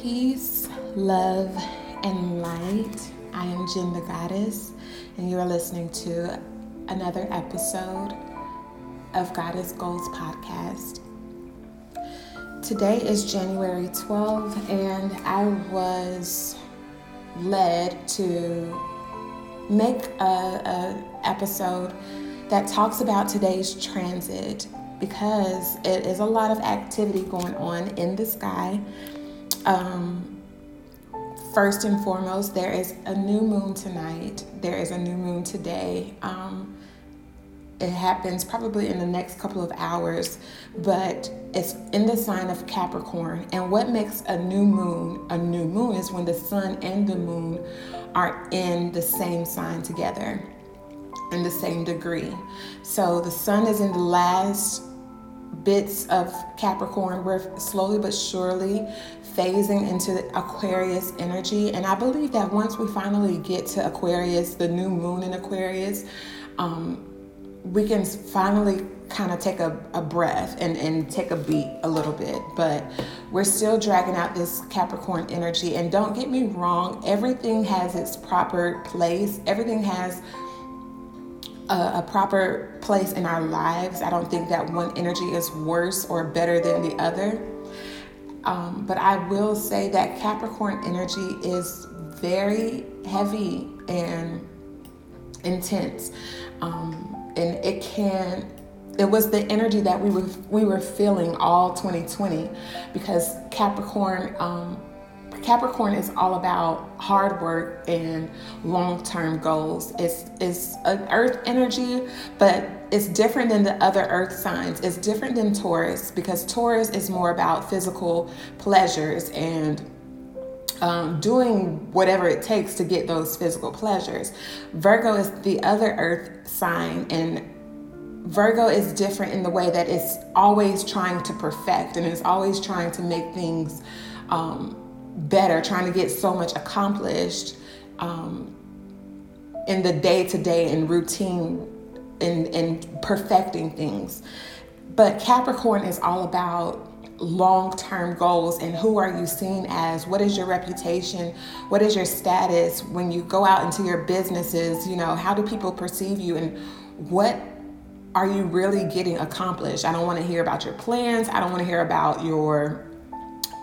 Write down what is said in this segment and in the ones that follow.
Peace, love, and light. I am Jen the Goddess, and you are listening to another episode of Goddess Goals Podcast. Today is January 12th, and I was led to make a, a episode that talks about today's transit because it is a lot of activity going on in the sky. Um, first and foremost, there is a new moon tonight. There is a new moon today. Um, it happens probably in the next couple of hours, but it's in the sign of Capricorn. And what makes a new moon a new moon is when the sun and the moon are in the same sign together in the same degree. So the sun is in the last bits of Capricorn. We're slowly but surely phasing into Aquarius energy. And I believe that once we finally get to Aquarius, the new moon in Aquarius, um, we can finally kind of take a, a breath and, and take a beat a little bit. But we're still dragging out this Capricorn energy. And don't get me wrong, everything has its proper place, everything has a, a, proper place in our lives. I don't think that one energy is worse or better than the other. Um, but I will say that Capricorn energy is very heavy and intense. Um, and it can it was the energy that we were we were feeling all 2020 because Capricorn um, Capricorn is all about hard work and long-term goals. It's it's an earth energy, but it's different than the other earth signs. It's different than Taurus because Taurus is more about physical pleasures and um, doing whatever it takes to get those physical pleasures. Virgo is the other earth sign and Virgo is different in the way that it's always trying to perfect and it's always trying to make things um, better, trying to get so much accomplished um, in the day to day and routine and, and perfecting things. But Capricorn is all about long term goals and who are you seen as? What is your reputation? What is your status when you go out into your businesses? You know, how do people perceive you and what are you really getting accomplished? I don't want to hear about your plans. I don't want to hear about your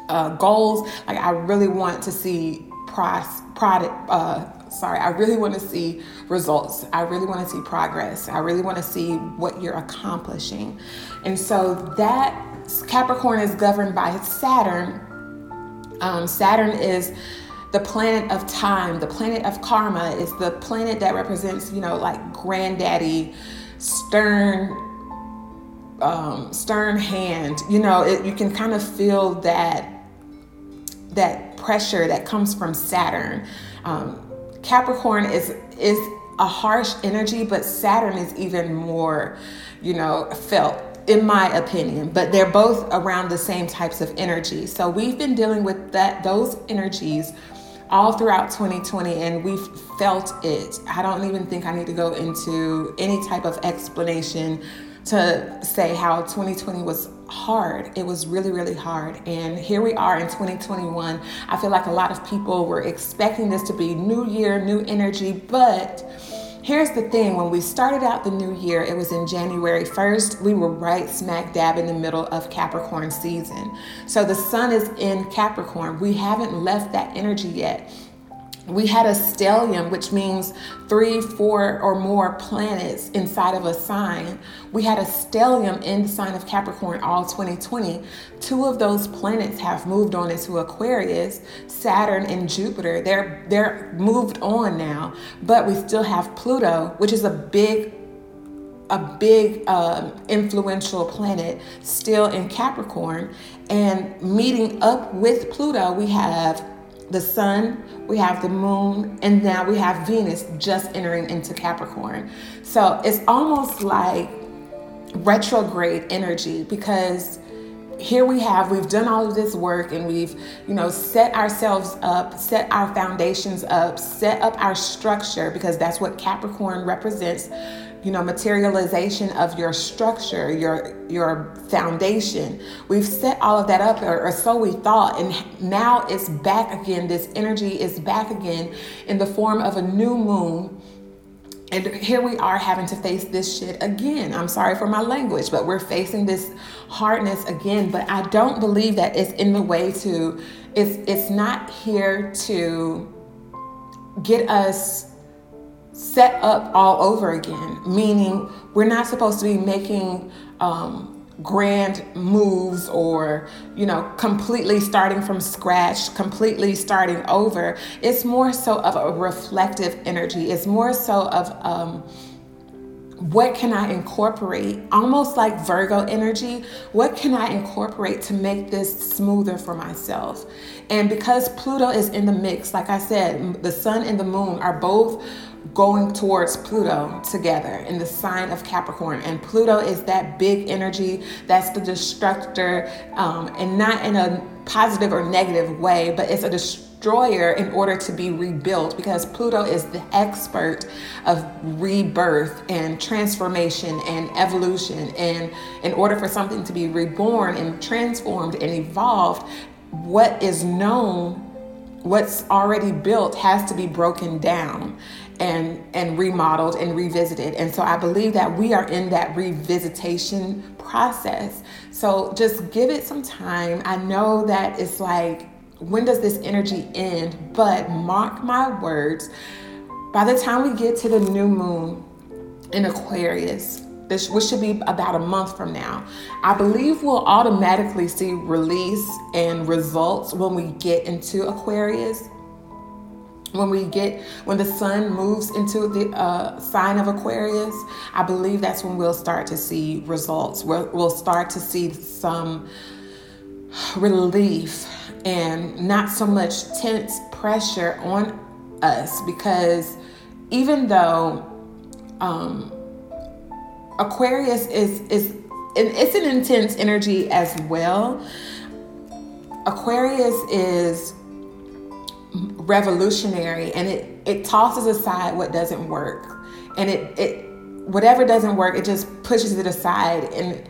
uh, goals. Like I really want to see price, product. Uh, sorry, I really want to see results. I really want to see progress. I really want to see what you're accomplishing. And so that Capricorn is governed by Saturn. Um, Saturn is the planet of time, the planet of karma is the planet that represents, you know, like granddaddy, stern, um, stern hand. You know, it, you can kind of feel that that pressure that comes from Saturn. Um, Capricorn is is a harsh energy, but Saturn is even more, you know, felt in my opinion, but they're both around the same types of energy. So we've been dealing with that those energies all throughout 2020 and we've felt it. I don't even think I need to go into any type of explanation to say how 2020 was hard. It was really, really hard. And here we are in 2021. I feel like a lot of people were expecting this to be new year, new energy, but here's the thing when we started out the new year, it was in January 1st. We were right smack dab in the middle of Capricorn season. So the sun is in Capricorn. We haven't left that energy yet we had a stellium, which means three, four, or more planets inside of a sign. We had a stellium in the sign of Capricorn all 2020. Two of those planets have moved on into Aquarius, Saturn and Jupiter. They're they're moved on now, but we still have Pluto, which is a big a big um, influential planet still in Capricorn. And meeting up with Pluto, we have the sun, we have the moon, and now we have Venus just entering into Capricorn. So it's almost like retrograde energy because here we have we've done all of this work and we've you know set ourselves up set our foundations up set up our structure because that's what capricorn represents you know materialization of your structure your your foundation we've set all of that up or, or, so we thought and now it's back again this energy is back again in the form of a new moon and here we are having to face this shit again. I'm sorry for my language, but we're facing this hardness again. But I don't believe that it's in the way to, it's, it's not here to get us set up all over again, meaning we're not supposed to be making um, grand moves or you know completely starting from scratch completely starting over it's more so of a reflective energy it's more so of um, what can I incorporate? Almost like Virgo energy, what can I incorporate to make this smoother for myself? And because Pluto is in the mix, like I said, the sun and the moon are both going towards Pluto together in the sign of Capricorn. And Pluto is that big energy, that's the destructor, um, and not in a positive or negative way, but it's a destroyer in order to be rebuilt because Pluto is the expert of rebirth and transformation and evolution. And in order for something to be reborn and transformed and evolved, what is known, what's already built, has to be broken down and and remodeled and revisited. And so i believe that we are in that revisitation process. So just give it some time. I know that it's like when does this energy end? But mark my words by the time we get to the new moon in aquarius this, which should be about a month from now. I believe we'll automatically see release and results when we get into Aquarius when we get when the sun moves into the uh, sign of aquarius i believe that's when we'll start to see results. We'll, we'll start to see some relief and not so much tense pressure on us because even though um, aquarius is is it's an intense energy as well aquarius is revolutionary and it it tosses aside what doesn't work. And it it whatever doesn't work it just pushes it aside and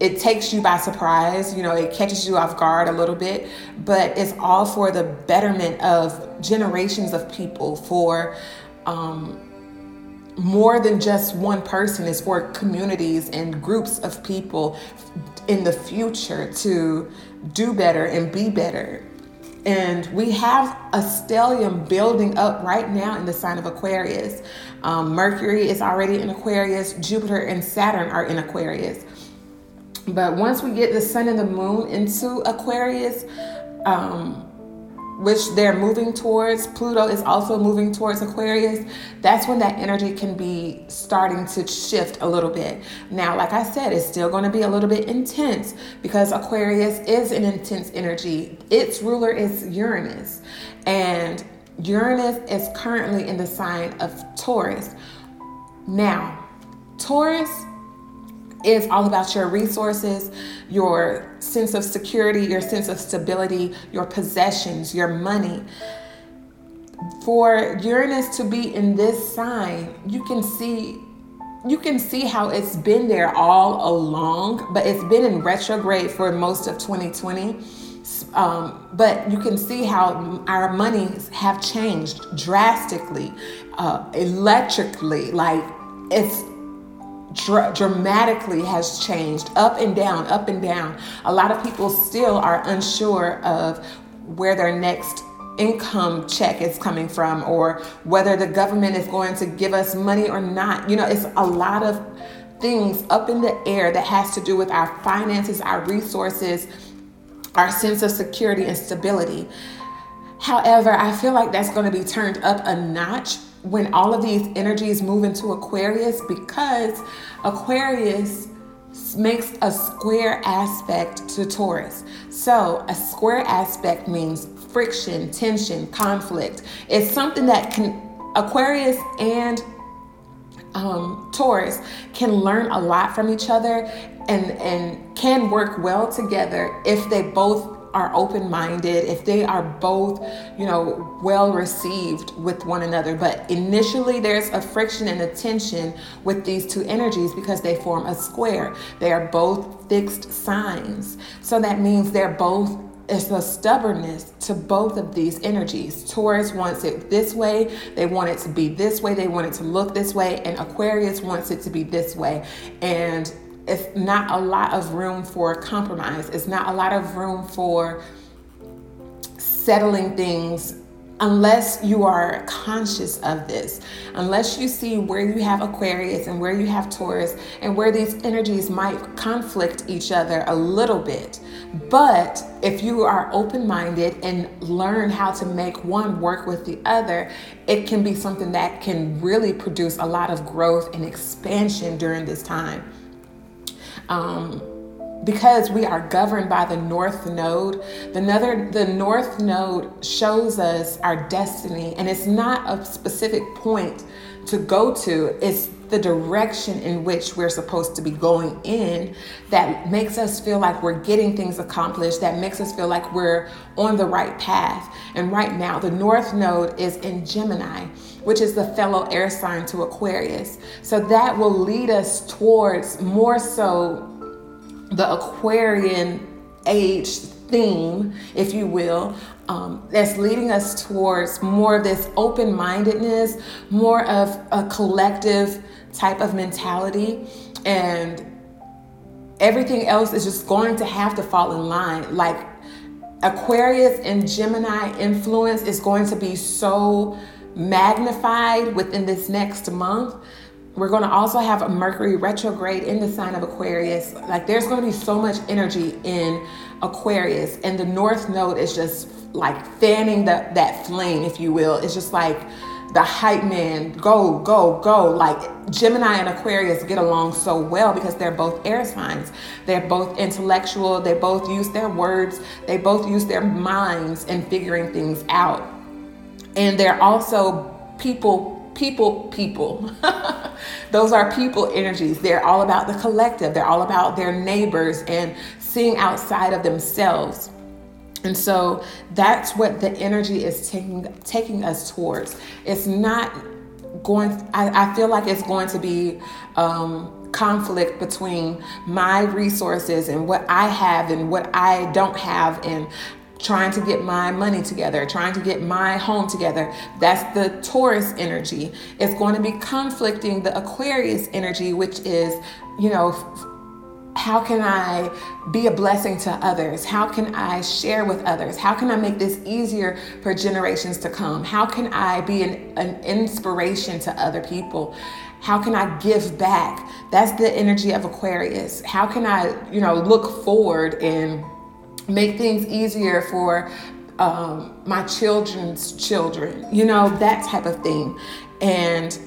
it takes you by surprise you know it catches you off guard a little bit. But it's all for the betterment of generations of people for um, more than just one person is for communities and groups of people in the future to do better and be better and we have a stellium building up right now in the sign of Aquarius. Um, Mercury is already in Aquarius, Jupiter and Saturn are in Aquarius. But once we get the sun and the moon into Aquarius, um, which they're moving towards. Pluto is also moving towards Aquarius. That's when that energy can be starting to shift a little bit. Now, like I said, it's still going to be a little bit intense because Aquarius is an intense energy. Its ruler is Uranus, and Uranus is currently in the sign of Taurus. Now, Taurus is all about your resources, your sense of security, your sense of stability, your possessions, your money. For Uranus to be in this sign, you can see you can see how it's been there all along, but it's been in retrograde for most of 2020. Um, but you can see how our monies have changed drastically, uh, electrically. Like it's dr- dramatically has changed up and down, up and down. A lot of people still are unsure of where their next income check is coming from or whether the government is going to give us money or not. You know, it's a lot of things up in the air that has to do with our finances, our resources, our sense of security and stability. However, I feel like that's going to be turned up a notch when all of these energies move into Aquarius because Aquarius makes a square aspect to Taurus. So, a square aspect means friction, tension, conflict. It's something that can Aquarius and um, Taurus can learn a lot from each other and and can work well together if they both are open minded, if they are both, you know, well received with one another. But initially, there's a friction and a tension with these two energies because they form a square. They are both fixed signs. So that means they're both it's a stubbornness to both of these energies. Taurus wants it this way, they want it to be this way, they want it to look this way, and Aquarius wants it to be this way. And it's not a lot of room for compromise. It's not a lot of room for settling things unless you are conscious of this, unless you see where you have Aquarius and where you have Taurus and where these energies might conflict each other a little bit. But if you are open minded and learn how to make one work with the other, it can be something that can really produce a lot of growth and expansion during this time um, because we are governed by the north node the the north node shows us our destiny and it's not a specific point to go to it's the direction in which we're supposed to be going in that makes us feel like we're getting things accomplished, that makes us feel like we're on the right path. And right now, the North Node is in Gemini, which is the fellow air sign to Aquarius. So that will lead us towards more so the Aquarian age theme, if you will, um, that's leading us towards more of this open mindedness, more of a collective type of mentality. And everything else is just going to have to fall in line. Like Aquarius and Gemini influence is going to be so magnified within this next month we're going to also have a Mercury retrograde in the sign of Aquarius. Like there's going to be so much energy in Aquarius, and the North Node is just like fanning the, that flame, if you will. It's just like the hype man, go, go, go. Like Gemini and Aquarius get along so well because they're both air signs. They're both intellectual. They both use their words. They both use their minds in figuring things out. And they're also people people people. Those are people energies. They're all about the collective, they're all about their neighbors and seeing outside of themselves. And so that's what the energy is taking taking us towards. It's not going I, I feel like it's going to be um, conflict between my resources and what I have and what I don't have and trying to get my money together, trying to get my home together. That's the Taurus energy. It's going to be conflicting the Aquarius energy, which is, you know, how can I be a blessing to others? How can I share with others? How can I make this easier for generations to come? How can I be an, an inspiration to other people? How can I give back? That's the energy of Aquarius. How can I, you know, look forward and make things easier for um, my children's children, you know, that type of thing. And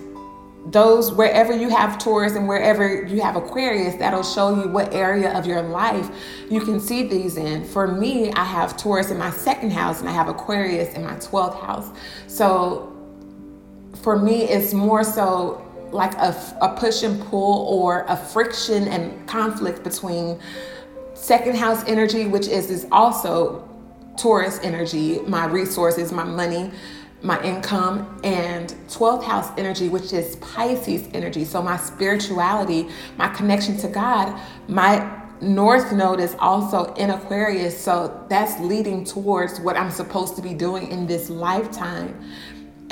those, wherever you have Taurus and wherever you have Aquarius, that'll show you what area of your life you can see these in. For me, I have Taurus in my second house and I have Aquarius in my 12th house. So for me, it's more so like a, a push and pull or a friction and conflict between Second house energy, which is, is also Taurus energy, my resources, my money, my income, and 12th house energy, which is Pisces energy. So, my spirituality, my connection to God, my North Node is also in Aquarius. So, that's leading towards what I'm supposed to be doing in this lifetime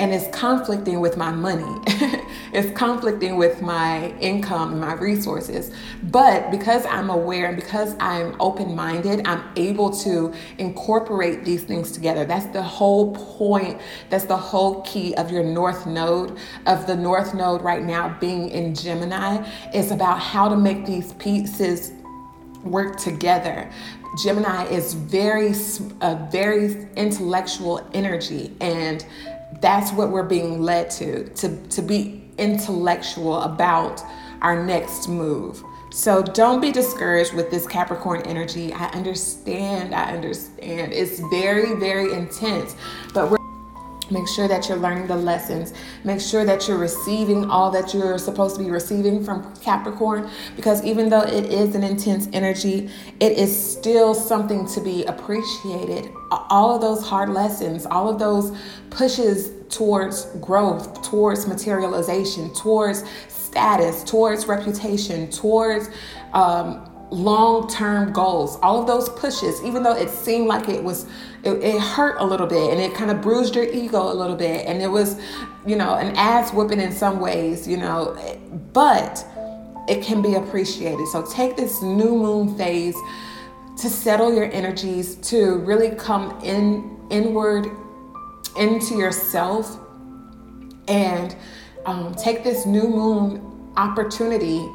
and it's conflicting with my money. it's conflicting with my income and my resources. But because I'm aware and because I'm open minded, I'm able to incorporate these things together. That's the whole point. That's the whole key of your North Node, of the North Node right now being in Gemini. It's about how to make these pieces work together. Gemini is very a very intellectual energy and that's what we're being led to, to, to be intellectual about our next move. So don't be discouraged with this Capricorn energy. I understand, I understand. It's very, very intense, but we're Make sure that you're learning the lessons. Make sure that you're receiving all that you're supposed to be receiving from Capricorn because even though it is an intense energy, it is still something to be appreciated. All of those hard lessons, all of those pushes towards growth, towards materialization, towards status, towards reputation, towards um, long term goals, all of those pushes, even though it seemed like it was, it, it hurt a little bit and it kind of bruised your ego a little bit. And it was, you know, an ass whooping in some ways, you know, but it can be appreciated. So take this new moon phase to settle your energies, to really come in inward into yourself and um, take this new moon opportunity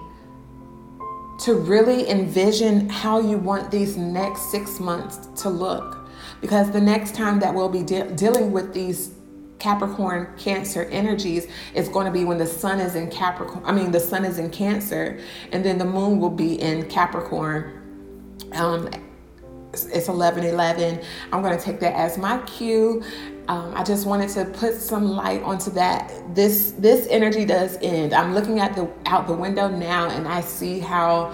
to really envision how you want these next six months to look. Because the next time that we'll be de- dealing with these Capricorn Cancer energies is going to be when the sun is in Capricorn. I mean, the sun is in Cancer, and then the moon will be in Capricorn. Um, it's 11 11. I'm going to take that as my cue. Um, I just wanted to put some light onto that. This this energy does end. I'm looking at the out the window now, and I see how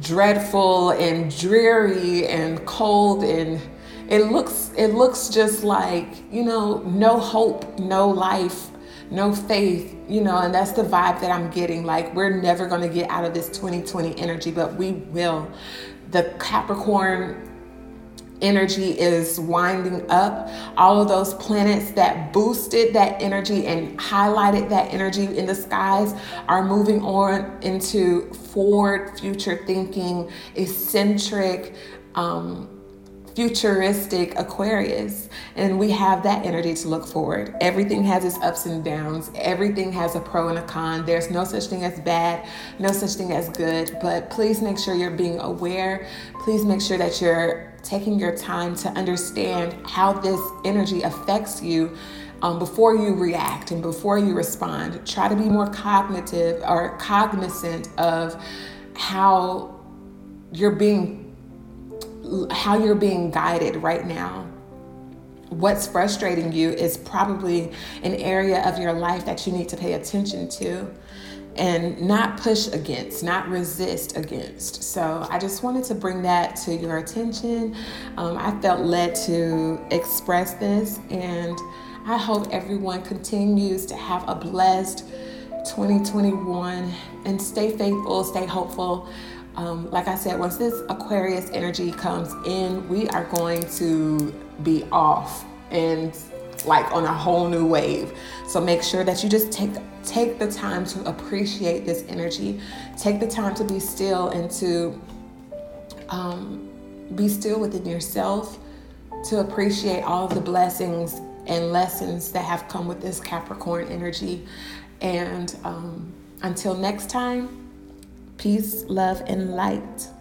dreadful and dreary and cold and it looks it looks just like you know no hope no life no faith you know and that's the vibe that i'm getting like we're never going to get out of this 2020 energy but we will the capricorn energy is winding up. All of those planets that boosted that energy and highlighted that energy in the skies are moving on into forward, future thinking, eccentric, um, futuristic Aquarius, and we have that energy to look forward. Everything has its ups and downs, everything has a pro and a con. There's no such thing as bad, no such thing as good, but please make sure you're being aware. Please make sure that you're taking your time to understand how this energy affects you. Um, before you react and before you respond, try to be more cognitive or cognizant of how you're being how you're being guided right now. What's frustrating you is probably an area of your life that you need to pay attention to and not push against, not resist against. So I just wanted to bring that to your attention. Um, I felt led to express this, and I hope everyone continues to have a blessed 2021 and stay faithful, stay hopeful. Um, like I said, once this Aquarius energy comes in, we are going to be off and like on a whole new wave. So make sure that you just take take the time to appreciate this energy. Take the time to be still and to um, be still within yourself to appreciate all the blessings and lessons that have come with this Capricorn energy. And um, until next time, Peace, love, and light.